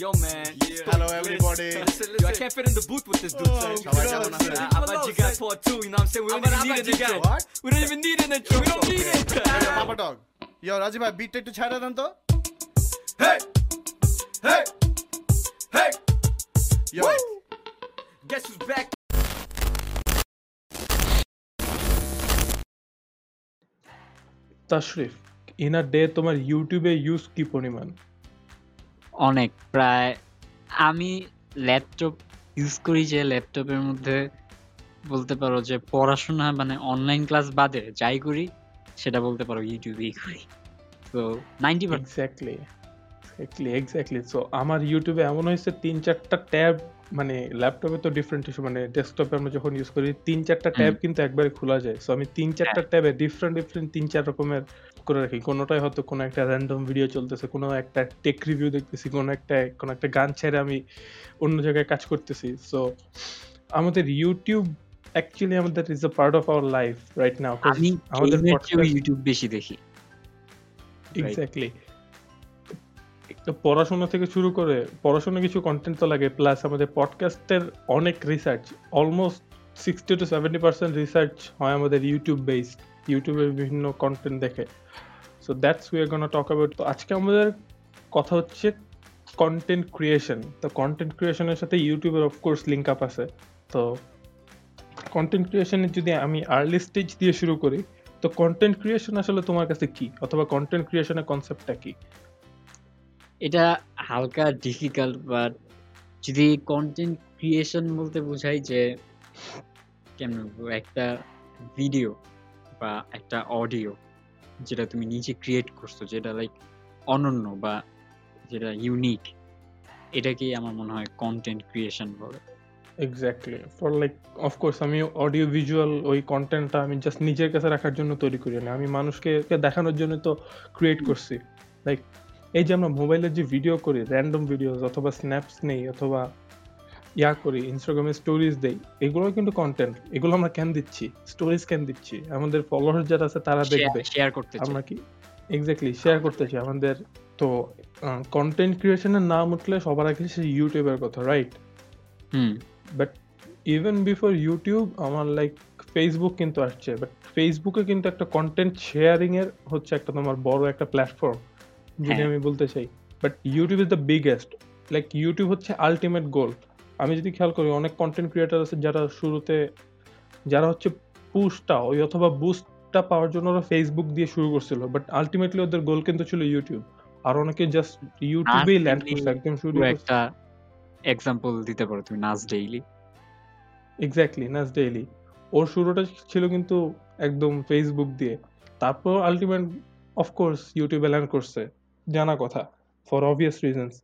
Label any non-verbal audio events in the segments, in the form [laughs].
Yo, man. Yeah. Hello, everybody. Listen, listen. Yo, I can't fit in the booth with this dude, Oh, আছেন? Uh, How about you guys part two? You know what I'm saying? We don't even need an intro. What? We don't even need an intro. We don't need it. Papa dog yo Raji ভাই বিটটা একটু ছাড়া দেন তো hey hey hey yo Guess who's back? Tashrif in a day তোমার ইউটিউবে use কি পরিমাণ অনেক। প্রায় আমি ল্যাপটপ ইউজ করি যে ল্যাপটপের মধ্যে বলতে পারো যে পড়াশোনা মানে অনলাইন ক্লাস বাদে যাই করি সেটা বলতে পারো ইউটিউবেই করি। তো ninety exactly exactly exactly so আমার ইউটিউবে এমন হয়েছে তিন চারটা ট্যাব মানে ল্যাপটপে তো ডিফারেন্ট ইস্যু মানে ডেস্কটপে আমরা যখন ইউজ করি তিন চারটা ট্যাব কিন্তু একবারে খোলা যায়। সো আমি তিন চারটা ট্যাবে ডিফারেন্ট ডিফারেন্ট তিন চার রকমের করে রাখি। কোনোটাই হয়তো কোনো একটা র্যান্ডম ভিডিও চলতেছে কোনো একটা টেক রিভিউ দেখতেছি কোনো একটা কোনো একটা গান ছেড়ে আমি অন্য জায়গায় কাজ করতেছি। সো আমাদের ইউটিউব অ্যাকচুয়ালি আমাদের is a part of our life right now আমি আমাদের ইউটিউব বেশি দেখি। এক্স্যাক্টলি পড়াশোনা থেকে শুরু করে পড়াশোনা কিছু কন্টেন্ট তো লাগে প্লাস আমাদের পডকাস্টের অনেক research almost sixty two seventy percent research হয় আমাদের ইউটিউব বেসড ইউটিউবের বিভিন্ন কন্টেন্ট দেখে। So that's we are talk about তো আজকে আমাদের কথা হচ্ছে কন্টেন্ট ক্রিয়েশন তো কন্টেন্ট ক্রিয়েশনের সাথে ইউটিউবের অফকোর্স লিঙ্ক আপ আছে। তো কন্টেন্ট ক্রিয়েশনের যদি আমি আর্লি স্টেজ দিয়ে শুরু করি, তো কন্টেন্ট ক্রিয়েশন আসলে তোমার কাছে কি? অথবা কন্টেন্ট ক্রিয়েশনের কনসেপ্টটা কি? এটা হালকা ডিফিকাল্ট বাট যদি কন্টেন্ট ক্রিয়েশন বলতে বোঝাই যে, কেমন একটা ভিডিও বা একটা অডিও যেটা তুমি নিজে ক্রিয়েট করছ, যেটা লাইক অনন্য বা যেটা ইউনিক এটাকেই আমার মনে হয় কন্টেন্ট ক্রিয়েশন বলে। Exactly for like of course আমি অডিও ভিজুয়াল ওই কন্টেন্টটা আমি জাস্ট নিজের কাছে রাখার জন্য তৈরি করি না। আমি মানুষকে দেখানোর জন্য তো ক্রিয়েট করছি। লাইক এই যে আমরা মোবাইলের যে ভিডিও করি র্যান্ডম ভিডিওস অথবা স্ন্যাপস নেই, অথবা ইয়া করি ইনস্টাগ্রামে স্টোরিজ দেই। এগুলো কিন্তু কন্টেন্ট এগুলো আমরা কেন দিচ্ছি। স্টোরিজ কেন দিচ্ছি। আমাদের ফলোয়ার যারা আছে তারা দেখবে। শেয়ার করতে। আমরা কি? এক্স্যাক্টলি শেয়ার করতে চাই আমাদের। তো কন্টেন্ট ক্রিয়েশনের নাম উঠলে সবার আগে সে ইউটিউবের কথা right hmm. But even before YouTube আমার লাইক ফেসবুক কিন্তু আসছে। বাট ফেসবুকে কিন্তু একটা কন্টেন্ট শেয়ারিং এর হচ্ছে একটা তোমার বড় একটা প্ল্যাটফর্ম যদি হ্যাঁ। আমি বলতে চাই। But YouTube is the biggest like YouTube হচ্ছে আলটিমেট গোল আমি যদি খেয়াল করি অনেক কন্টেন্ট ক্রিয়েটার আছে যারা শুরুতে যারা হচ্ছে পুশটা ওই অথবা বুস্টটা পাওয়ার জন্য ওরা ফেসবুক দিয়ে শুরু করছিল। বাট আলটিমেটলি ওদের গোল কিন্তু ছিল ইউটিউব আর অনেকে জাস্ট ইউটিউবেই ল্যান্ড করছে একদম শুরু একটা এক্সাম্পল দিতে পারো তুমি নাচ ডেইলি এক্স্যাক্টলি নাচ ডেইলি ওর শুরুটা ছিল কিন্তু একদম ফেসবুক দিয়ে। তারপর আলটিমেট অফকোর্স ইউটিউবে ল্যান্ড করছে। জানা কথা ফর অবভিয়াস রিজনস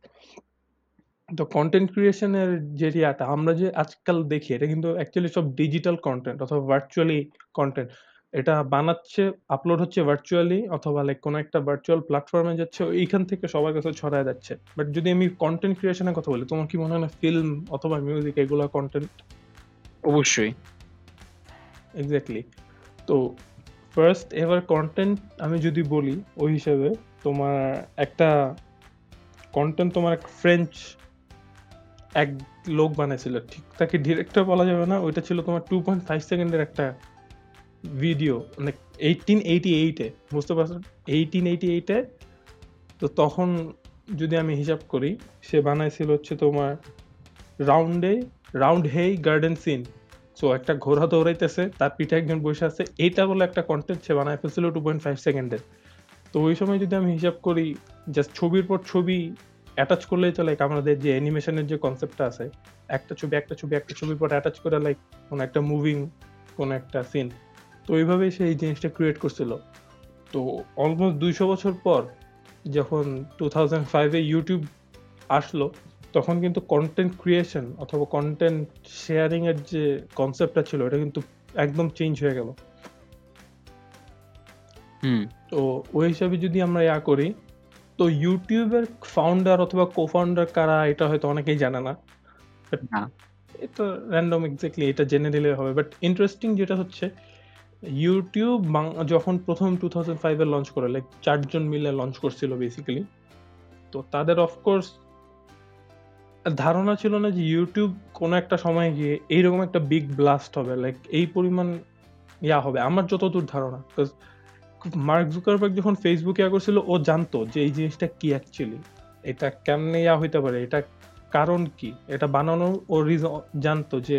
তো কন্টেন্ট ক্রিয়েশনের যে ইয়াটা আমরা যে আজকাল দেখি এটা কিন্তু অ্যাকচুয়ালি সব ডিজিটাল কন্টেন্ট অথবা ভার্চুয়ালি কন্টেন্ট এটা বানাচ্ছে আপলোড হচ্ছে ভার্চুয়ালি অথবা লাইক কোনো একটা ভার্চুয়াল প্ল্যাটফর্মে যাচ্ছে এইখান থেকে সবার কাছে ছড়ায় যাচ্ছে। বাট যদি আমি কন্টেন্ট ক্রিয়েশনের কথা বলি তোমার কি মনে হয় না ফিল্ম অথবা মিউজিক এগুলো কন্টেন্ট অবশ্যই। এক্স্যাক্টলি তো ফার্স্ট এভার কন্টেন্ট আমি যদি বলি ওই হিসেবে তোমার একটা কন্টেন্ট তোমার এক ফ্রেঞ্চ এক লোক বানাইছিল। ঠিক তাকে ডিরেক্টর বলা যাবে না, ওইটা ছিল তোমার টু পয়েন্ট ফাইভ সেকেন্ডের একটা ভিডিও মানে এইটিন এইটি এইটে বুঝতে পারছ? এইটিন এইটি এইটে তো তখন যদি আমি হিসাব করি, সে বানাইছিল হচ্ছে তোমার রাউন্ডে round hey garden scene so একটা ঘোড়া দৌড়াইতেছে, তার পিঠে একজন বসে আছে এইটা বলে একটা কন্টেন্ট সে বানায় ফেলছিল টু পয়েন্ট ফাইভ সেকেন্ডের তো ওই সময় যদি আমি হিসাব করি জাস্ট ছবির পর ছবি অ্যাটাচ করলেই তো লাইক আমাদের যে অ্যানিমেশনের যে কনসেপ্টটা আছে একটা ছবি একটা ছবি একটা ছবির পর অ্যাটাচ করে লাইক কোনো একটা মুভিং কোনো একটা সিন তো ওইভাবেই সে এই জিনিসটা ক্রিয়েট করছিল। তো অলমোস্ট দুইশো বছর পর যখন টু থাউজেন্ড ফাইভে ইউটিউব আসলো তখন কিন্তু কন্টেন্ট ক্রিয়েশন অথবা কন্টেন্ট শেয়ারিংয়ের যে কনসেপ্টটা ছিল এটা কিন্তু একদম চেঞ্জ হয়ে গেল। হুম। তো ওই হিসাবে যদি আমরা ইয়া করি তো ইউটিউবের ফাউন্ডার অথবা কো ফাউন্ডার কারা এটা হয়তো অনেকেই জানে না। এটা র্যান্ডম এক্স্যাক্টলি এটা জেনে নিলে হবে। বাট ইন্টারেস্টিং যেটা হচ্ছে ইউটিউব যখন প্রথম টু থাউজেন্ড ফাইভে লঞ্চ করে লাইক চারজন মিলে লঞ্চ করছিল বেসিক্যালি তো তাদের অফকোর্স ধারণা ছিল না যে ইউটিউব কোনো একটা সময় গিয়ে এইরকম একটা বিগ ব্লাস্ট হবে। লাইক এই পরিমাণ ইয়া হবে। আমার যতদূর ধারণা মার্ক জুকারবার্গ যখন ফেসবুকে ইয়া করছিল ও জানতো যে এই জিনিসটা কি অ্যাকচুয়ালি এটা কেমনে ইয়া হইতে পারে? এটা কারণ কি? এটা বানানোর ও জানতো যে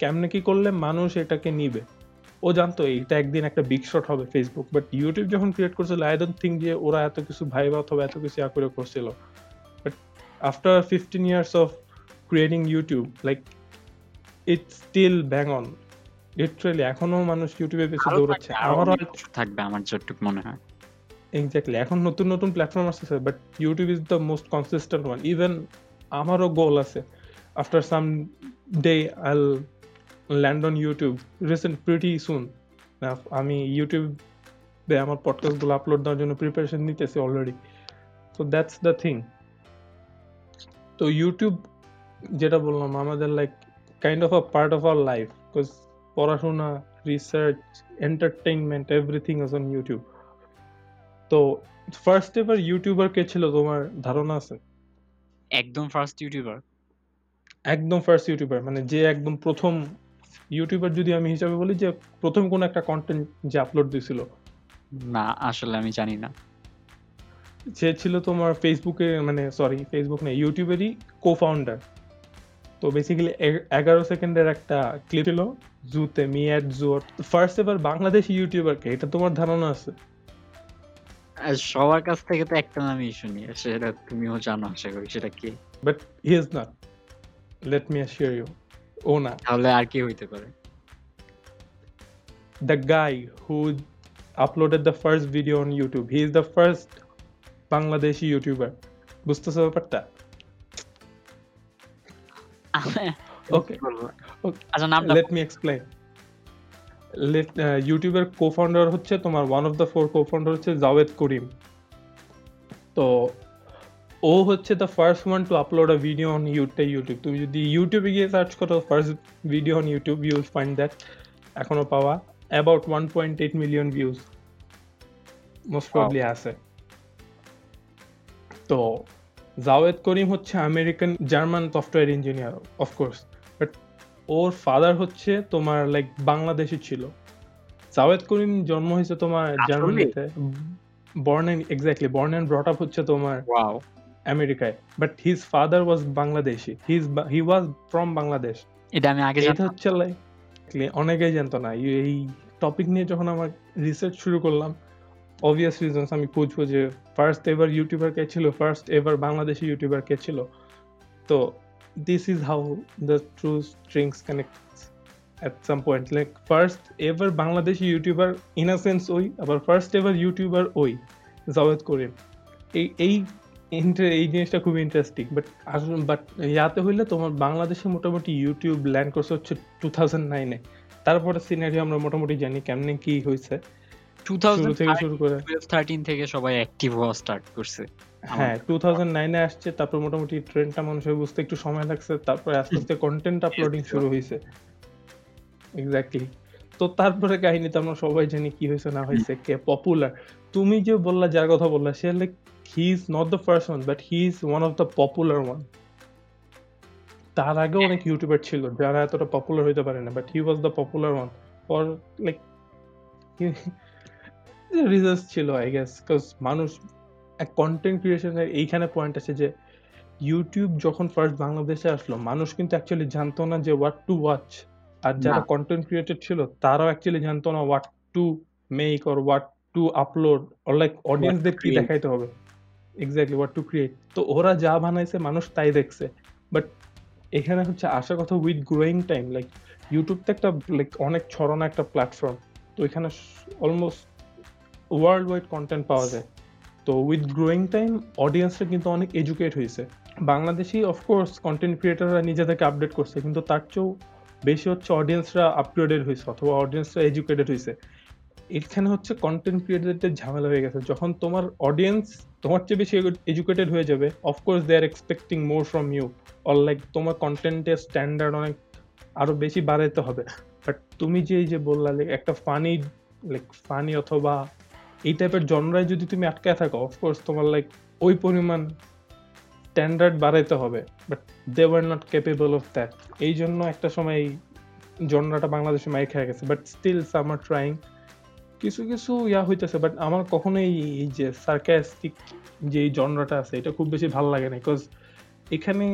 কেমনে কি করলে মানুষ এটাকে নিবে। ও জানতো এটা একদিন একটা বিগ শট হবে ফেসবুক বাট ইউটিউব যখন ক্রিয়েট করছিল আই ডোন্ট থিঙ্ক যে ওরা এত কিছু ভাইবা অথবা এত কিছু ইয়া করে করছিল। But after fifteen years of creating YouTube like it still bang on literally এখনও মানুষ ইউটিউবে বেশি দৌড়াচ্ছে। আমারও থাকবে আমার যতটুকু মনে হয়। এক্স্যাক্টলি এখন নতুন নতুন প্ল্যাটফর্ম আসতেছে but YouTube is the most consistent one even আমারও গোল আছে। After some day I'll land on YouTube recent pretty soon আমি ইউটিউবে আমার পডকাস্টগুলো আপলোড দেওয়ার জন্য প্রিপারেশন নিতেছি অলরেডি তো দ্যাটস দ্য থিং তো ইউটিউব যেটা বললাম আমাদের like kind of a part of our life because পড়াশোনা research entertainment everything is on YouTube তো ফার্স্ট এভার ইউটিউবার কে ছিল তোমার ধারণা আছে? একদম ফার্স্ট ইউটিউবার একদম ফার্স্ট ইউটিউবার মানে যে একদম প্রথম ইউটিউবার যদি আমি হিসাবে বলি যে প্রথম কোন একটা কন্টেন্ট যে আপলোড দিছিল। না আসলে আমি জানি না। সে ছিল তোমার ফেসবুকে মানে সরি ফেসবুক না ইউটিউবেরই কো ফাউন্ডার তো বেসিক্যালি এগারো সেকেন্ডের একটা ক্লিপ ছিল জুতে মি অ্যাট জু ফার্স্ট এবার বাংলাদেশি ইউটিউবারকে এটা তোমার ধারণা আছে? সবার কাছ থেকে তো একটা নামই শুনি সেটা তুমিও জানো আশা করি সেটা কি? But he is not let me assure you ও না। তাহলে আর কি হইতে পারে? The guy who uploaded the first video on YouTube. He is the first Bangladeshi YouTuber বুঝতেছো ব্যাপারটা? Okay. Okay. আচ্ছা নামটা লেট মি এক্সপ্লেন লেট ইউটিউবের কো ফাউন্ডার হচ্ছে তোমার one of the four co founder হচ্ছে জাভেদ করিম তো ও হচ্ছে the first one to upload a video on YouTube YouTube তুমি যদি ইউটিউবে গিয়ে সার্চ করো first video on YouTube you will find that এখনও পাওয়া about one point eight million views most probably আছে। তো জাওয়েদ করিম হচ্ছে American German software engineer of course but or father হচ্ছে তোমার লাইক বাংলাদেশি ছিল। জাওয়েদ করিম জন্ম হয়েছে তোমার জার্মানিতে। Born and exactly born and brought up হচ্ছে তোমার ওয়াও আমেরিকায়। But his father was Bangladeshi. His he was from Bangladesh. এটা আমি আগে এটা হচ্ছে লাইক অনেকেই জানতো না। এই- এই টপিক নিয়ে যখন আমার রিসার্চ শুরু করলাম অবভিয়াস রিজনস আমি খুঁজবো যে ফার্স্ট এভার ইউটিউবার কে ছিল ফার্স্ট এভার বাংলাদেশি ইউটিউবার কে ছিল। তো this is how the true strings connect at some point like first ever Bangladeshi YouTuber in a sense ওই, আবার ফার্স্ট এভার ইউটিউবার ওই জাওয়েদ করিম। এই এই এই জিনিসটা খুব ইন্টারেস্টিং বাট আসলে বাট ইয়াতে হইলে তোমার বাংলাদেশে মোটামুটি ইউটিউব ল্যান্ড করছে হচ্ছে টু থাউজেন্ড নাইনে তারপরে সিনারি আমরা মোটামুটি জানি কেমনে কি হয়েছে থেকে শুরু করে। থার্টিন থেকে সবাই অ্যাক্টিভ হওয়া স্টার্ট করছে হ্যাঁ টু থাউজেন্ড নাইনে আসছে তারপর মোটামুটি ট্রেন্ডটা মানুষের বুঝতে একটু সময় লাগছে তারপরে আস্তে আস্তে কন্টেন্ট আপলোডিং [laughs] শুরু হয়েছে এক্স্যাক্টলি তো তারপরে কাহিনীতে আমরা সবাই জানি কি হয়েছে না হয়েছে কে পপুলার তুমি যে বললা যার কথা বললা সে like he is not the first one but he is one of the popular one তার আগে অনেক ইউটিউবার ছিল যারা এতটা পপুলার হইতে পারে না but he was the popular one for like রিজার্স ছিল আই গেস বিকজ মানুষ কন্টেন্ট ক্রিয়েশনের এইখানে পয়েন্ট আছে যে ইউটিউব যখন ফার্স্ট বাংলাদেশে আসলো মানুষ কিন্তু অ্যাকচুয়ালি জানতো না যে হোয়াট টু ওয়াচ আর যারা কন্টেন্ট ক্রিয়েটেড ছিল তারাও অ্যাকচুয়ালি জানতো না what to make or what to upload or like অডিয়েন্সদের কি দেখাইতে হবে। এক্স্যাক্টলি হোয়াট টু ক্রিয়েট তো ওরা যা বানাইছে মানুষ তাই দেখছে। বাট এখানে হচ্ছে আসার কথা with growing time like YouTube তো একটা লাইক অনেক ছড়ানো একটা প্ল্যাটফর্ম তো এখানে অলমোস্ট ওয়ার্ল্ড ওয়াইড কন্টেন্ট পাওয়া যায়। তো উইথ গ্রোয়িং টাইম অডিয়েন্সটা কিন্তু অনেক এডুকেট হয়েছে। বাংলাদেশি অফকোর্স কন্টেন্ট ক্রিয়েটাররা নিজেদেরকে আপডেট করছে কিন্তু তার চেয়েও বেশি হচ্ছে অডিয়েন্সরা আপগ্রেডেড হয়েছে অথবা অডিয়েন্সরা এডুকেটেড হয়েছে। এখানে হচ্ছে কন্টেন্ট ক্রিয়েটারদের ঝামেলা হয়ে গেছে। যখন তোমার অডিয়েন্স তোমার চেয়ে বেশি এডুকেটেড হয়ে যাবে of course they are expecting more from you or like তোমার কন্টেন্টের স্ট্যান্ডার্ড অনেক আরও বেশি বাড়াইতে হবে। বাট তুমি যে যে বললা like, একটা ফানি লাইক ফানি অথবা এই টাইপের জনরায় যদি তুমি আটকায় থাকো অফকোর্স তোমার লাইক ওই পরিমাণ স্ট্যান্ডার্ড বাড়াইতে হবে but they were not capable of that এই জন্য একটা সময় এই জনরাটা বাংলাদেশে মাই খেয়ে গেছে but still some are trying কিছু কিছু ইয়া হইতেছে বাট আমার কখনোই এই যে সার্কাস্টিক যে এই জনরাটা আছে, এটা খুব বেশি ভালো লাগে না বিকজ এখানে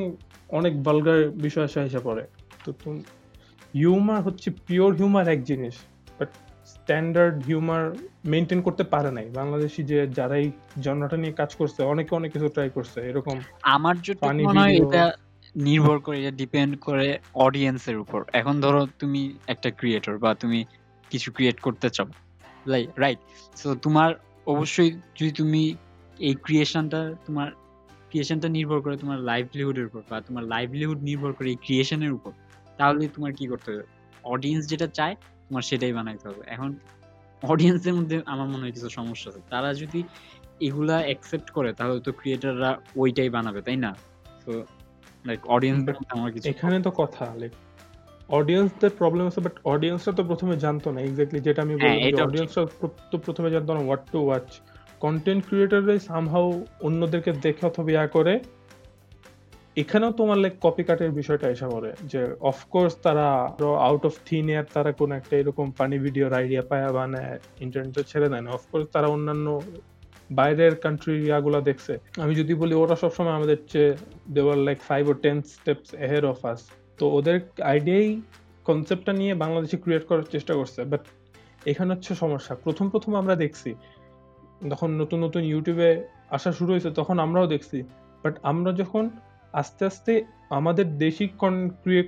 অনেক ভালগার বিষয় আসা এসে পড়ে তো তুমি হিউমার হচ্ছে পিওর হিউমার এক জিনিস। স্ট্যান্ডার্ড হিউমার মেনটেন করতে পারে নাই। বাংলাদেশি যে যারা এই জনরাটা নিয়ে কাজ করছে অনেকে অনেক কিছু ট্রাই করছে। এরকম আমার যেটা মনে হয় এটা নির্ভর করে এটা ডিপেন্ড করে অডিয়েন্সের উপর। এখন ধরো তুমি একটা ক্রিয়েটর বা তুমি কিছু ক্রিয়েট করতে চাও রাইট সো তোমার অবশ্যই যদি তুমি এই ক্রিয়েশনটা তোমার ক্রিয়েশনটা নির্ভর করে তোমার লাইভলিহুডের উপর বা তোমার লাইভলিহুড নির্ভর করে এই ক্রিয়েশনের উপর তাহলে তোমার কি করতে হবে? অডিয়েন্স যেটা চায় তোমার সেটাই বানাইতে হবে। এখন অডিয়েন্সের মধ্যে আমার মনে হয় কিছু সমস্যা আছে। তারা যদি এগুলা অ্যাকসেপ্ট করে তাহলে তো ক্রিয়েটাররা ওইটাই বানাবে তাই না? তো লাইক অডিয়েন্সদের আমার কিছু এখানে তো কথা লাইক অডিয়েন্সদের প্রবলেম আছে বাট অডিয়েন্সরা তো প্রথমে জানতো না এক্স্যাক্টলি যেটা আমি হ্যাঁ, বললাম যে অডিয়েন্সরা তো প্রথমে জানতো না হোয়াট টু ওয়াচ কন্টেন্ট ক্রিয়েটররাই সামহাউ অন্যদেরকে দেখে অথবা ইয়া করে এখানেও তোমার লাইক কপি কাটের বিষয়টা এসে পড়ে যে অফকোর্স তারা আউট অফ থিন এয়ার তারা কোনো একটা এরকম পানি ভিডিওর আইডিয়া পায় বানায় ইন্টারনেটে ছেড়ে দেয় না। অফকোর্স তারা অন্যান্য বাইরের কান্ট্রি ইয়াগুলো দেখছে। আমি যদি বলি, ওরা সবসময় আমাদের চেয়ে দেওয়ার like five or ten steps ahead of us তো ওদের আইডিয়াই কনসেপ্টটা নিয়ে বাংলাদেশে ক্রিয়েট করার চেষ্টা করছে। বাট এখানে হচ্ছে সমস্যা। প্রথম প্রথম আমরা দেখছি, যখন নতুন নতুন ইউটিউবে আসা শুরু হয়েছে, তখন আমরাও দেখছি। বাট আমরা যখন আস্তে আস্তে আমাদের দেশি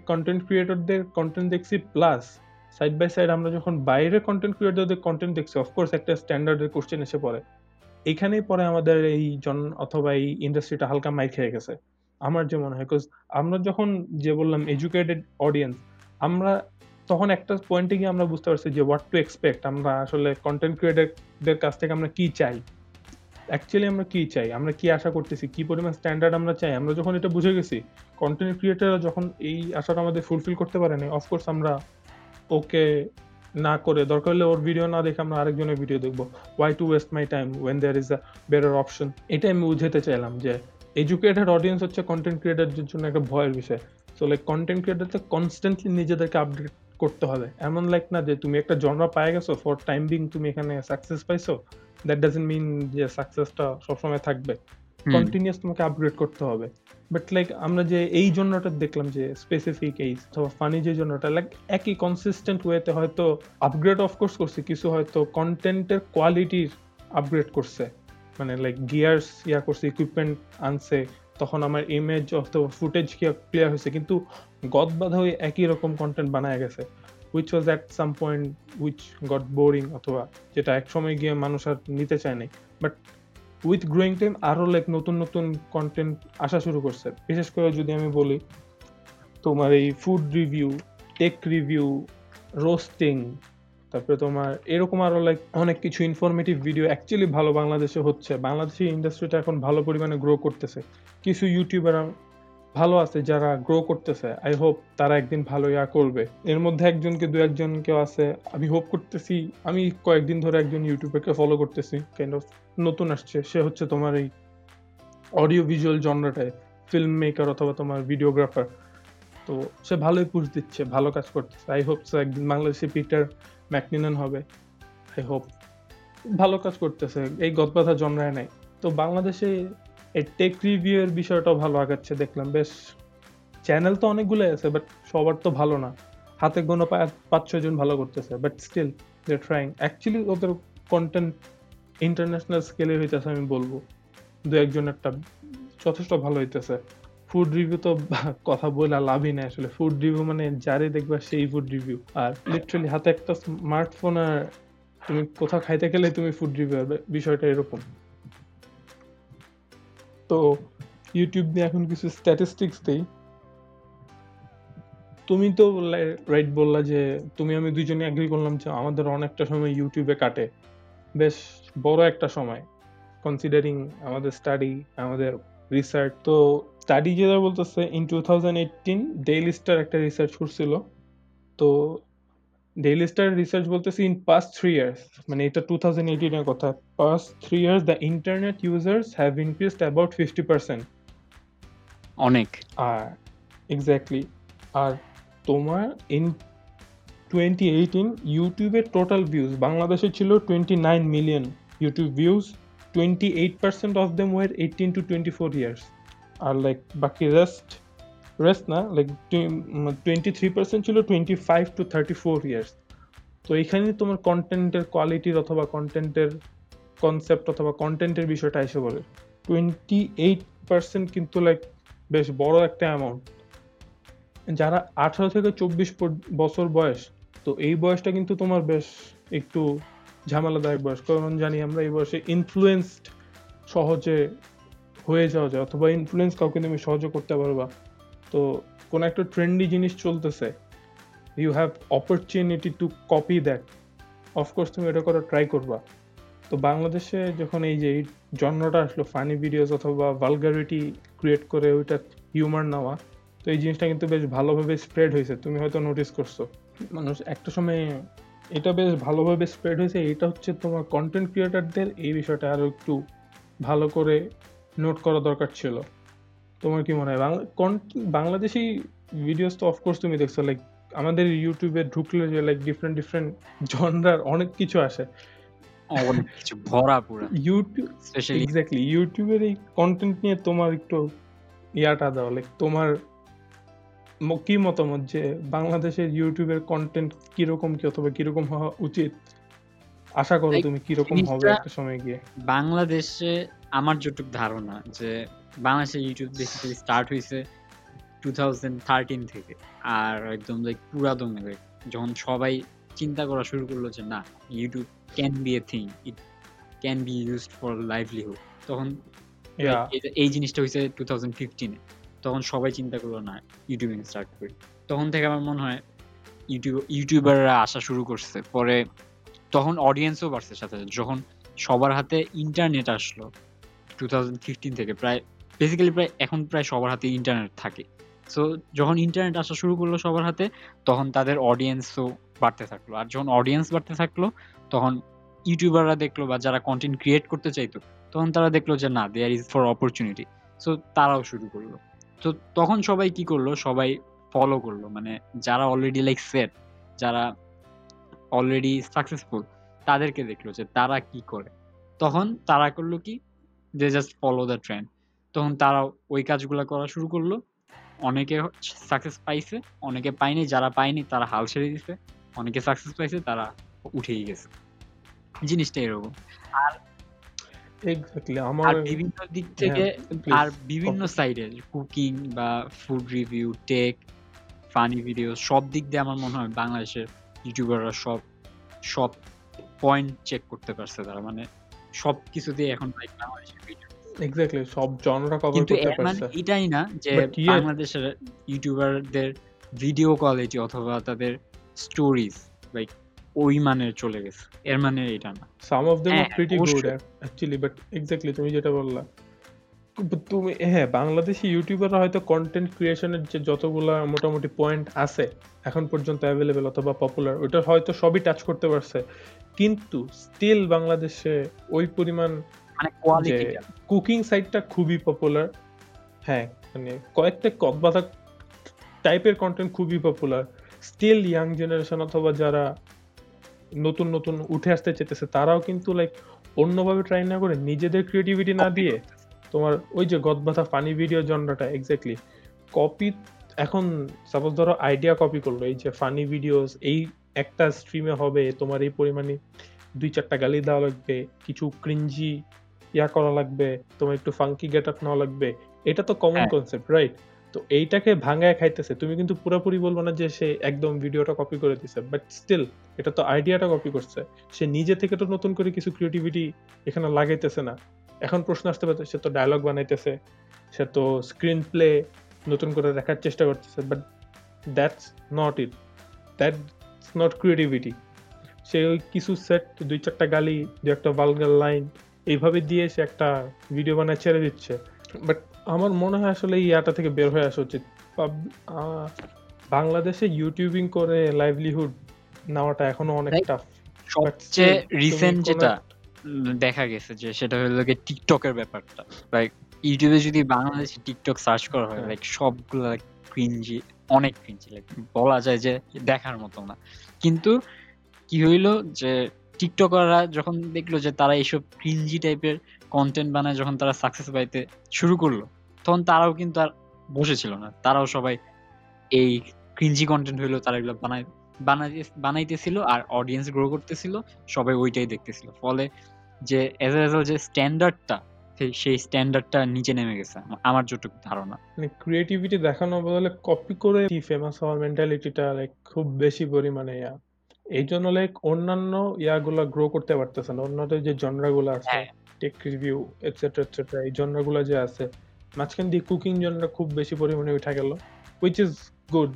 কন্টেন্ট ক্রিয়েটরদের কন্টেন্ট দেখছি প্লাস সাইড বাই সাইড আমরা যখন বাইরে কন্টেন্ট ক্রিয়েটরদের কন্টেন্ট দেখছি অফকোর্স একটা স্ট্যান্ডার্ডের কোশ্চেন এসে পড়ে। এখানেই পরে আমাদের এই জন, অথবা এই ইন্ডাস্ট্রিটা হালকা মাইর খেয়ে গেছে। আমার যে মনে হয় বিকজ আমরা যখন যে বললাম এডুকেটেড অডিয়েন্স আমরা তখন একটা পয়েন্টে গিয়ে আমরা বুঝতে পারছি যে হোয়াট টু এক্সপেক্ট আমরা আসলে কন্টেন্ট ক্রিয়েটরদের কাছ থেকে আমরা কি চাই। অ্যাকচুয়ালি আমরা কি চাই? আমরা কি আশা করতেছি? কি পরিমাণ স্ট্যান্ডার্ড আমরা চাই? আমরা যখন এটা বুঝে গেছি কন্টেন্ট ক্রিয়েটাররা যখন এই আশাটা আমাদের ফুলফিল করতে পারে না অফকোর্স আমরা ওকে না করে, দরকার হলে ওর ভিডিও না দেখে আমরা আরেকজনের ভিডিও দেখব। Why to waste my time when there is a better option এটা আমি বুঝাতে চাইলাম যে এডুকেটেড অডিয়েন্স হচ্ছে কন্টেন্ট ক্রিয়েটারদের জন্য একটা ভয়ের বিষয়। সো লাইক কন্টেন্ট ক্রিয়েটারকে কনস্ট্যান্টলি নিজেদেরকে আপডেট করতে হবে। এমন লাইক না যে তুমি একটা জনরা পায়ে গেছো ফর টাইম বিং তুমি এখানে সাকসেস পাইছো দ্যাট ডাজেন্ট মিন যে সাকসেসটা সবসময় থাকবে। কন্টিনিউস তোমাকে আপগ্রেড করতে হবে। বাট লাইক আমরা যে এই জন্যটা দেখলাম যে স্পেসিফিক এই অথবা ফানি যে জন্যটা লাইক একই কনসিস্টেন্ট ওয়েতে হয়তো আপগ্রেড অফকোর্স করছে কিছু হয়তো কন্টেন্টের কোয়ালিটির আপগ্রেড করছে। মানে লাইক গিয়ার্স ইয়া করছে ইকুইপমেন্ট আনছে তখন আমার ইমেজ অথবা ফুটেজ কি ক্লিয়ার হয়েছে কিন্তু গদ বাধা হয়ে একই রকম কন্টেন্ট বানায় গেছে which was at some point which got boring অথবা যেটা এক সময় গিয়ে মানুষ আর নিতে চায় নাই। বাট উইথ গ্রোয়িং টাইম আরও লাইক নতুন নতুন কন্টেন্ট আসা শুরু করছে। বিশেষ করে যদি আমি বলি, তোমার এই food review tech review roasting তারপরে তোমার এরকম আরও লাইক অনেক কিছু ইনফরমেটিভ ভিডিও অ্যাকচুয়ালি ভালো বাংলাদেশে হচ্ছে। বাংলাদেশি ইন্ডাস্ট্রিটা এখন ভালো পরিমাণে গ্রো করতেছে। কিছু ইউটিউবার ভালো আছে যারা গ্রো করতেছে। আই হোপ তারা একদিন ভালো ইয়া করবে। এর মধ্যে একজনকে, দু একজন কেউ আছে। আমি হোপ করতেছি, আমি কয়েকদিন ধরে একজন ইউটিউবারকে ফলো করতেছি। কাইন্ড অফ নতুন আসছে। সে হচ্ছে তোমার এই অডিও ভিজুয়াল জনরাটায় ফিল্ম মেকার অথবা তোমার ভিডিওগ্রাফার তো সে ভালোই পুশ দিচ্ছে, ভালো কাজ করতেছে। আই হোপ সে একদিন বাংলাদেশে পিটার ম্যাকনিনন হবে। আই হোপ ভালো কাজ করতেছে। এই গদবাধা জনরায় নাই। তো বাংলাদেশে এই টেক রিভিউ এর বিষয়টাও ভালো আগাচ্ছে, দেখলাম। বেশ চ্যানেল তো অনেকগুলোই আছে বাট সবার তো ভালো না। হাতে গোনো পাঁচ ছয় জন ভালো করতেছে but still they trying actually ওদের কন্টেন্ট ইন্টারন্যাশনাল স্কেলে হইতেছে, আমি বলব। দু একজনেরটা যথেষ্ট ভালো হইতেছে। ফুড রিভিউ তো [laughs] কথা বলে লাভই নাই আসলে। ফুড রিভিউ মানে যারে দেখবা সেই ফুড রিভিউ আর লিটারালি হাতে একটা স্মার্টফোন আর তুমি কোথাও খাইতে গেলে তুমি ফুড রিভিউ বিষয়টা এরকম। তো ইউটিউব নিয়ে এখন কিছু স্ট্যাটিস্টিক্স দেই। তুমি তো রাইট বললা যে তুমি, আমি দুজনে এগ্রি করলাম যে আমাদের অনেকটা সময় ইউটিউবে কাটে। বেশ বড় একটা সময় কনসিডারিং আমাদের স্টাডি আমাদের রিসার্চ তো স্টাডি যেটা বলতেছে in two thousand eighteen Daily Star একটা রিসার্চ করছিল। তো ডেইলি স্টার রিসার্চ বলতেছে ইন পাস্ট থ্রি ইয়ার্স মানে এটা টু থাউজেন্ড এইটিনের কথা। Past three years the internet users have increased about fifty percent অনেক। আর এক্স্যাক্টলি আর তোমার ইন টোয়েন্টি এইটিন ইউটিউবের টোটাল ভিউজ বাংলাদেশে ছিল twenty nine million YouTube views twenty eight percent of them were eighteen to twenty four years R like বাকি rest rest না like twenty three percent ছিল twenty five to thirty four years তো এখানে তোমার কন্টেন্টের কোয়ালিটির অথবা কন্টেন্টের কনসেপ্ট অথবা কন্টেন্টের বিষয়টা এসে বলে টোয়েন্টি এইট পার্সেন্ট কিন্তু লাইক বেশ বড় একটা অ্যামাউন্ট যারা আঠারো থেকে চব্বিশ বছর বয়স, তো এই বয়সটা কিন্তু তোমার বেশ একটু ঝামেলাদায়ক বয়স। কারণ জানি আমরা এই বয়সে ইনফ্লুয়েন্সড সহজে হয়ে যাওয়া যায়, অথবা ইনফ্লুয়েন্স কাউকে তুমি সহজে করতে পারবা তো কোনো একটা ট্রেন্ডি জিনিস চলতেছে you have opportunity to copy that of course তুমি এটা করা ট্রাই করবা। তো বাংলাদেশে যখন এই যে এই জন্মটা আসলো ফানি ভিডিওস অথবা ভালগারিটি ক্রিয়েট করে ওইটা হিউমার নেওয়া, তো এই জিনিসটা কিন্তু বেশ ভালোভাবে স্প্রেড হয়েছে। তুমি হয়তো নোটিস করছ। মানুষ একটা সময় এটা বেশ ভালোভাবে স্প্রেড হয়েছে। এটা হচ্ছে তোমার কন্টেন্ট ক্রিয়েটারদের এই বিষয়টা আরও একটু ভালো করে নোট করা দরকার ছিল। তোমার কি মনে হয়? বাংলা বাংলাদেশি ভিডিওস তো অফকোর্স তুমি দেখছ লাইক আমাদের ইউটিউবে ঢুকলে যে লাইক ডিফারেন্ট ডিফারেন্ট জনরার অনেক কিছু আসে। অনেক কিছু ভরা পুরা ইউটিউব স্পেশালি এক্স্যাক্টলি ইউটিউবের এই কন্টেন্ট নিয়ে তোমার একটু ইয়াটা দাও লাইক তোমার কি মতামত যে বাংলাদেশের ইউটিউবের কন্টেন্ট কীরকম কি অথবা কীরকম হওয়া উচিত? আশা করো তুমি কীরকম হবে একটা সময় গিয়ে। বাংলাদেশে আমার যতটুক ধারণা যে বাংলাদেশে ইউটিউব বেসিক্যালি স্টার্ট হয়েছে টু থাউজেন্ড থার্টিন থেকে। আর একদম লাইক পুরা দমে যখন সবাই চিন্তা করা শুরু করল যে না YouTube can be a thing it can be used for livelihood তখন এই জিনিসটা হয়েছে টু থাউজেন্ড ফিফটিনে তখন সবাই চিন্তা করল না ইউটিউবিং স্টার্ট করি। তখন থেকে আমার মনে হয় ইউটিউব ইউটিউবাররা আসা শুরু করছে। পরে তখন অডিয়েন্সও বাড়ছে সাথে সাথে। যখন সবার হাতে ইন্টারনেট আসলো টু থেকে প্রায় বেসিক্যালি প্রায় এখন প্রায় সবার হাতে ইন্টারনেট থাকে। সো যখন ইন্টারনেট আসা শুরু করল সবার হাতে, তখন তাদের অডিয়েন্সও বাড়তে থাকল। আর যখন অডিয়েন্স বাড়তে থাকল, তখন ইউটিউবাররা দেখল বা যারা কন্টেন্ট ক্রিয়েট করতে চাইতো, তখন তারা দেখল যে না there is for opportunity so তারাও শুরু করল। তো তখন সবাই কি করল? সবাই ফলো করল। মানে যারা অলরেডি লাইক সেট যারা অলরেডি সাকসেসফুল তাদেরকে দেখল যে তারা কি করে। তখন তারা করল কি? They just follow the trend তখন তারা ওই কাজগুলো করা শুরু করল। অনেকে সাকসেস পাইছে অনেকে পায়নি যারা পায়নি তারা হাল ছেড়ে দিছে। অনেকে সাকসেস পাইছে তারা উঠেই গেছে। জিনিসটা এরকম। এক্স্যাক্টলি আর আমার বিভিন্ন দিক থেকে আর বিভিন্ন সাইডে কুকিং বা food review tech funny video সব দিক দিয়ে আমার মনে হয় বাংলাদেশের ইউটিউবাররা সব সব পয়েন্ট চেক করতে পারছে তারা। মানে সব কিছু দিয়ে এখন লাইক ভিডিও এক্স্যাক্টলি সব জনরা কভার করতে মানে পারছে। এটাই না যে বাংলাদেশের ইউটিউবারদের ভিডিও কোয়ালিটি অথবা তাদের স্টোরিজ লাইক ওই মানের চলে গেছে। এর মানে এটা না। Some of them are pretty good. Actually but exactly তুমি যেটা বললা তুমি হ্যাঁ বাংলাদেশি ইউটিউবাররা হয়তো কন্টেন্ট ক্রিয়েশনের যে যতগুলা মোটামুটি পয়েন্ট আছে এখন পর্যন্ত অ্যাভেলেবেল অথবা পপুলার ওটা হয়তো সবই টাচ করতে পারছে। কিন্তু স্টিল বাংলাদেশে ওই পরিমাণ মানে কুকিং সাইটটা খুবই পপুলার হ্যাঁ মানে কয়েকটা কদবাধা টাইপের কন্টেন্ট খুবই পপুলার স্টিল ইয়াং জেনারেশন অথবা যারা নতুন নতুন উঠে আসতে চেতেছে তারাও কিন্তু লাইক অন্যভাবে ট্রাই না করে নিজেদের ক্রিয়েটিভিটি না দিয়ে তোমার ওই যে গদবাধা ফানি ভিডিও জনরাটা এক্স্যাক্টলি কপি এখন সাপোজ ধরো আইডিয়া কপি করল এই যে ফানি ভিডিওস এই একটা স্ট্রিমে হবে তোমার এই পরিমাণে দুই চারটা গালি দেওয়া লাগবে কিছু ক্রিঞ্জি ইয়া করা লাগবে তোমার একটু ফাঙ্কি গেট আপ নেওয়া লাগবে এটা তো কমন। কনসেপ্ট রাইট তো এইটাকে ভাঙায় খাইতেছে। তুমি কিন্তু পুরোপুরি বলব না যে সে একদম ভিডিওটা কপি করে দিছে বাট স্টিল এটা তো আইডিয়াটা কপি করছে। সে নিজে থেকে তো নতুন করে কিছু ক্রিয়েটিভিটি এখানে লাগাইতেছে না। এখন প্রশ্ন আসতে পারে সে তো ডায়লগ বানাইতেছে সে তো স্ক্রিন প্লে নতুন করে দেখার চেষ্টা করতেছে but that's not it not creativity সে ওই কিছু সেট দুই চারটা গালি দু একটা ভালগার লাইন এইভাবে দিয়ে সে একটা ভিডিও বানায় ছেড়ে দিচ্ছে। বাট আমার মনে হয় আসলে এই ইয়াটা থেকে বের হয়ে আসা উচিত। বাংলাদেশে ইউটিউবিং করে লাইভলিহুড নেওয়াটা এখনও অনেক টাফ সবচেয়ে রিসেন্ট যেটা দেখা গেছে যে সেটা হলো গিয়ে টিকটকের ব্যাপারটা। লাইক ইউটিউবে যদি বাংলাদেশি টিকটক সার্চ করা হয় হ্যাঁ। লাইক সবগুলা ক্রিঞ্জি অনেক ক্রিঞ্জি লাইক বলা যায় যে দেখার মতো না। কিন্তু কি হইল যে টিকটকাররা যখন দেখল যে তারা এইসব ক্রিঞ্জি টাইপের কন্টেন্ট বানায় যখন তারা সাকসেস পাইতে শুরু করল, তখন তারাও কিন্তু আর বসেছিল না। তারাও সবাই এই ক্রিঞ্জি কন্টেন্ট হইল, তারা এগুলো বানাই বানাইতেছিল আর অডিয়েন্স গ্রো করতেছিল, সবাই ওইটাই দেখতেছিল। ফলে যে এজ এ যে স্ট্যান্ডার্ডটা সেই স্ট্যান্ডার্ডটা নিচে নেমে গেছে আমার যতটুকু ধারণা। মানে ক্রিয়েটিভিটি দেখানো বদলে কপি করে ফেমাস হওয়ার মেন্টালিটিটা লাইক খুব বেশি পরিমাণে ইয়া এই জন্য লাইক অন্যান্য ইয়াগুলা গ্রো করতে পারতেছে না। অন্যান্য যে জনরাগুলো আছে। টেক রিভিউ এটসেট্রা এটসেট্রা এই জনরাগুলো যে আছে মাঝখান দিয়ে কুকিং জনরা খুব বেশি পরিমাণে উঠা গেল which is good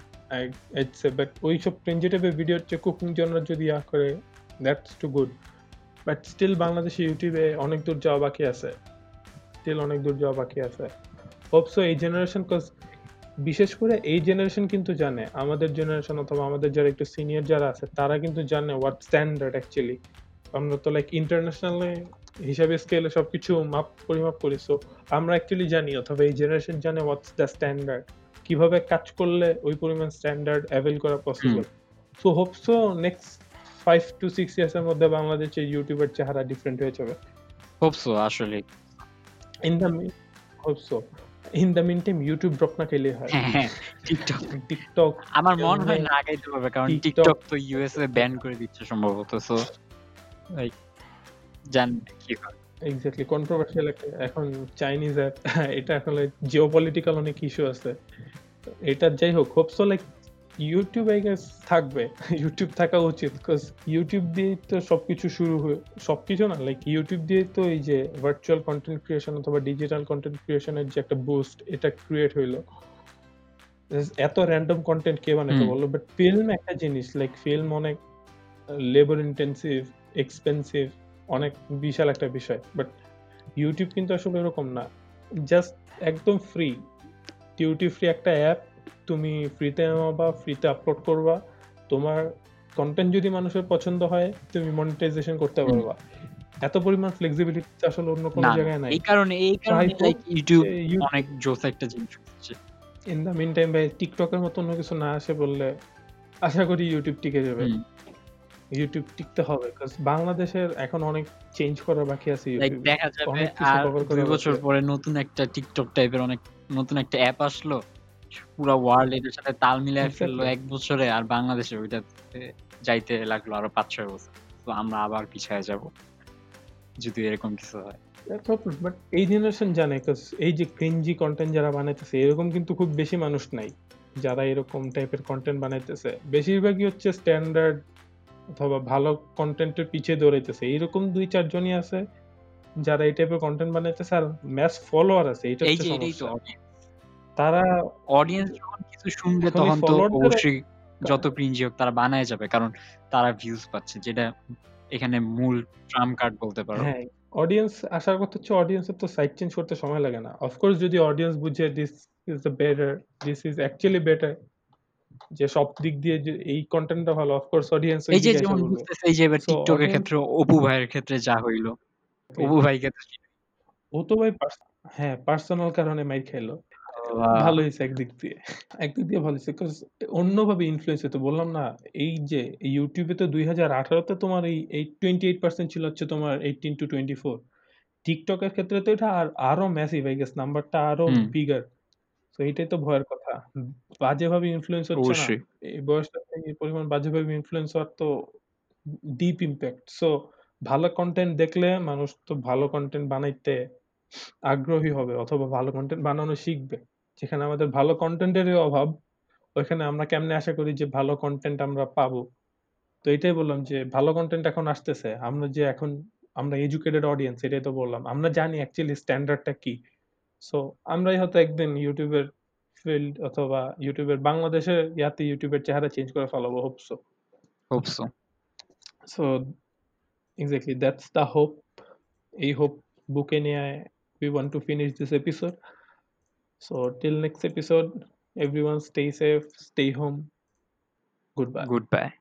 it's but ওই সব ক্রিঞ্জি টাইপের ভিডিওর চেয়ে কুকিং জনরা যদি ইয়া করে that's too good but still বাংলাদেশে ইউটিউবে অনেক দূর যাওয়া বাকি আছে। স্টিল অনেক দূর যাওয়া বাকি আছে। হোপসো এই জেনারেশন কজ বিশেষ করে এই জেনারেশন কিন্তু জানে আমাদের জেনারেশন অথবা আমাদের যারা একটু সিনিয়র যারা আছে তারা কিন্তু জানে হোয়াট স্ট্যান্ডার্ড অ্যাকচুয়ালি আমরা তো লাইক ইন্টারন্যাশনাল হিসাবে স্কেলে সবকিছু মাপ পরিমাপ করি সো আমরা অ্যাকচুয়ালি জানি অথবা এই জেনারেশন জানে হোয়াটস দ্য স্ট্যান্ডার্ড কীভাবে কাজ করলে ওই পরিমাণ স্ট্যান্ডার্ড অ্যাভেল করা possible so hope so next five to six ইয়ার্সের মধ্যে বাংলাদেশে ইউটিউবের চেহারা ডিফারেন্ট হয়ে যাবে। হোপসো আসলে also in the meantime YouTube drop না খেলে হয় টিকটক টিকটক আমার মনে হয় না আগাইতে পারবে কারণ টিকটক তো ইউএসএ ব্যান করে দিচ্ছে সম্ভবত সো লাইক জান কি হয়। এক্স্যাক্টলি কন্ট্রোভার্সিয়াল এখন চাইনিজ অ্যাপ [laughs] এটা এখন জিও পলিটিক্যাল অনেক ইস্যু আছে। এটা যাই হোক hope so like YouTube I guess থাকবে। ইউটিউব থাকা উচিত বিকজ ইউটিউব দিয়ে তো সবকিছু শুরু হয়ে সবকিছু না লাইক ইউটিউব দিয়ে তো এই যে ভার্চুয়াল কন্টেন্ট ক্রিয়েশন অথবা ডিজিটাল কন্টেন্ট ক্রিয়েশনের যে একটা বুস্ট এটা ক্রিয়েট হইল। এত র্যান্ডম কন্টেন্ট কে বানাতে। বলল বাট ফিল্ম একটা জিনিস লাইক ফিল্ম অনেক লেবার ইন্টেন্সিভ এক্সপেন্সিভ অনেক বিশাল একটা বিষয়। বাট ইউটিউব কিন্তু আসলে এরকম না। জাস্ট একদম ফ্রি ডিউটি ফ্রি একটা অ্যাপ তুমি ফ্রিতে নামাবা ফ্রিতে আপলোড করবা। তোমার কন্টেন্ট যদি মানুষের পছন্দ হয় তুমি মনিটাইজেশন করতে পারবা। এত পরিমাণ ফ্লেক্সিবিলিটি আসলে অন্য কোনো জায়গায় নাই। এই কারণে এই কারণে লাইক ইউটিউব অনেক জোস একটা জিনিস হচ্ছে। ইন দ্য মিন টাইম ভাই টিকটকের মতো অন্য কিছু না আসে বললে আশা করি ইউটিউব টিকে যাবে। ইউটিউব টিকতে হবে কারণ বাংলাদেশের এখন অনেক চেঞ্জ করা বাকি আছে লাইক দেখা যাবে আর দুই বছর পরে নতুন একটা টিকটক টাইপের অনেক নতুন একটা অ্যাপ আসলো। পুরো ওয়ার্ল্ড এটার সাথে তাল মিলিয়ে ফেলল [laughs] এক বছরে আর বাংলাদেশে ওইটা যাইতে লাগল আরও পাঁচ ছয় বছর। তো আমরা আবার পিছায় যাব যদি এরকম কিছু হয়। বাট এই জেনারেশন জানে এই যে ক্রিঞ্জি কন্টেন্ট যারা বানাইতেছে এরকম কিন্তু খুব বেশি মানুষ নাই যারা এরকম টাইপের কন্টেন্ট বানাইতেছে। বেশিরভাগই হচ্ছে স্ট্যান্ডার্ড অথবা ভালো কন্টেন্টের পিছিয়ে দৌড়াইতেছে। এইরকম দুই চারজনই আছে যারা এই টাইপের কন্টেন্ট বানাইতেছে আর ম্যাচ ফলোয়ার আছে এটা হচ্ছে সমস্যা। তারা অডিয়েন্স যখন কিছু শুনবে তখন তো অবশ্যই যত ক্রিঞ্জি হোক তারা বানায় যাবে কারণ তারা ভিউজ পাচ্ছে যেটা এখানে মূল ট্রাম কার্ড বলতে পারো। হ্যাঁ অডিয়েন্স আসার কথা হচ্ছে অডিয়েন্সের তো সাইড চেঞ্জ করতে সময় লাগে না। অফকোর্স যদি অডিয়েন্স বুঝে this is the better this is actually better যে সব দিক দিয়ে যে এই কন্টেন্টটা ভালো অফকোর্স অডিয়েন্স এই যে যেমন বুঝতেছে এই যে এবার টিকটকের ক্ষেত্রে অপু ভাইয়ের ক্ষেত্রে যা হইল অপু ভাইকে তো ও তো ভাই হ্যাঁ পার্সোনাল কারণে মাইর খাইলো। ভালো হয়েছে একদিক দিয়ে। একদিক দিয়ে ভালো হয়েছে অন্যভাবে ইনফ্লুয়েন্স হতো। বললাম না এই যে ইউটিউবে তো দুই হাজার আঠারোতে তোমার এই এই টোয়েন্টি এইট পার্সেন্ট ছিল হচ্ছে তোমার এইটিন টু টোয়েন্টি ফোর টিকটকের ক্ষেত্রে তো এটা আর আরও ম্যাসিভ হয়ে গেছে নাম্বারটা আরও। বিগার তো এইটাই তো ভয়ের কথা। বাজেভাবে ইনফ্লুয়েন্স হচ্ছে না। অবশ্যই। এই বয়সটাতে এই পরিমাণ বাজেভাবে ইনফ্লুয়েন্স হওয়ার তো ডিপ ইম্প্যাক্ট সো ভালো কন্টেন্ট দেখলে মানুষ তো ভালো কন্টেন্ট বানাইতে আগ্রহী হবে অথবা ভালো কন্টেন্ট বানানো শিখবে। যেখানে আমাদের ভালো কন্টেন্টেরই অভাব ওইখানে আমরা কেমনে আশা করি যে ভালো কন্টেন্ট আমরা পাবো? তো এটাই বললাম যে ভালো কন্টেন্ট এখন আসতেছে। আমরা যে এখন আমরা এডুকেটেড অডিয়েন্স এটাই তো বললাম। আমরা জানি অ্যাকচুয়ালি স্ট্যান্ডার্ডটা কি। সো আমরাই হয়তো একদিন ইউটিউবের ফিল্ড অথবা ইউটিউবের বাংলাদেশের ইয়াতে ইউটিউবের চেহারা চেঞ্জ করে ফেলাবো hope so hope so exactly that's the hope. এই hope বুকে নিয়ে we want to finish this episode. So, till next episode, everyone stay safe, stay home. Goodbye. Goodbye.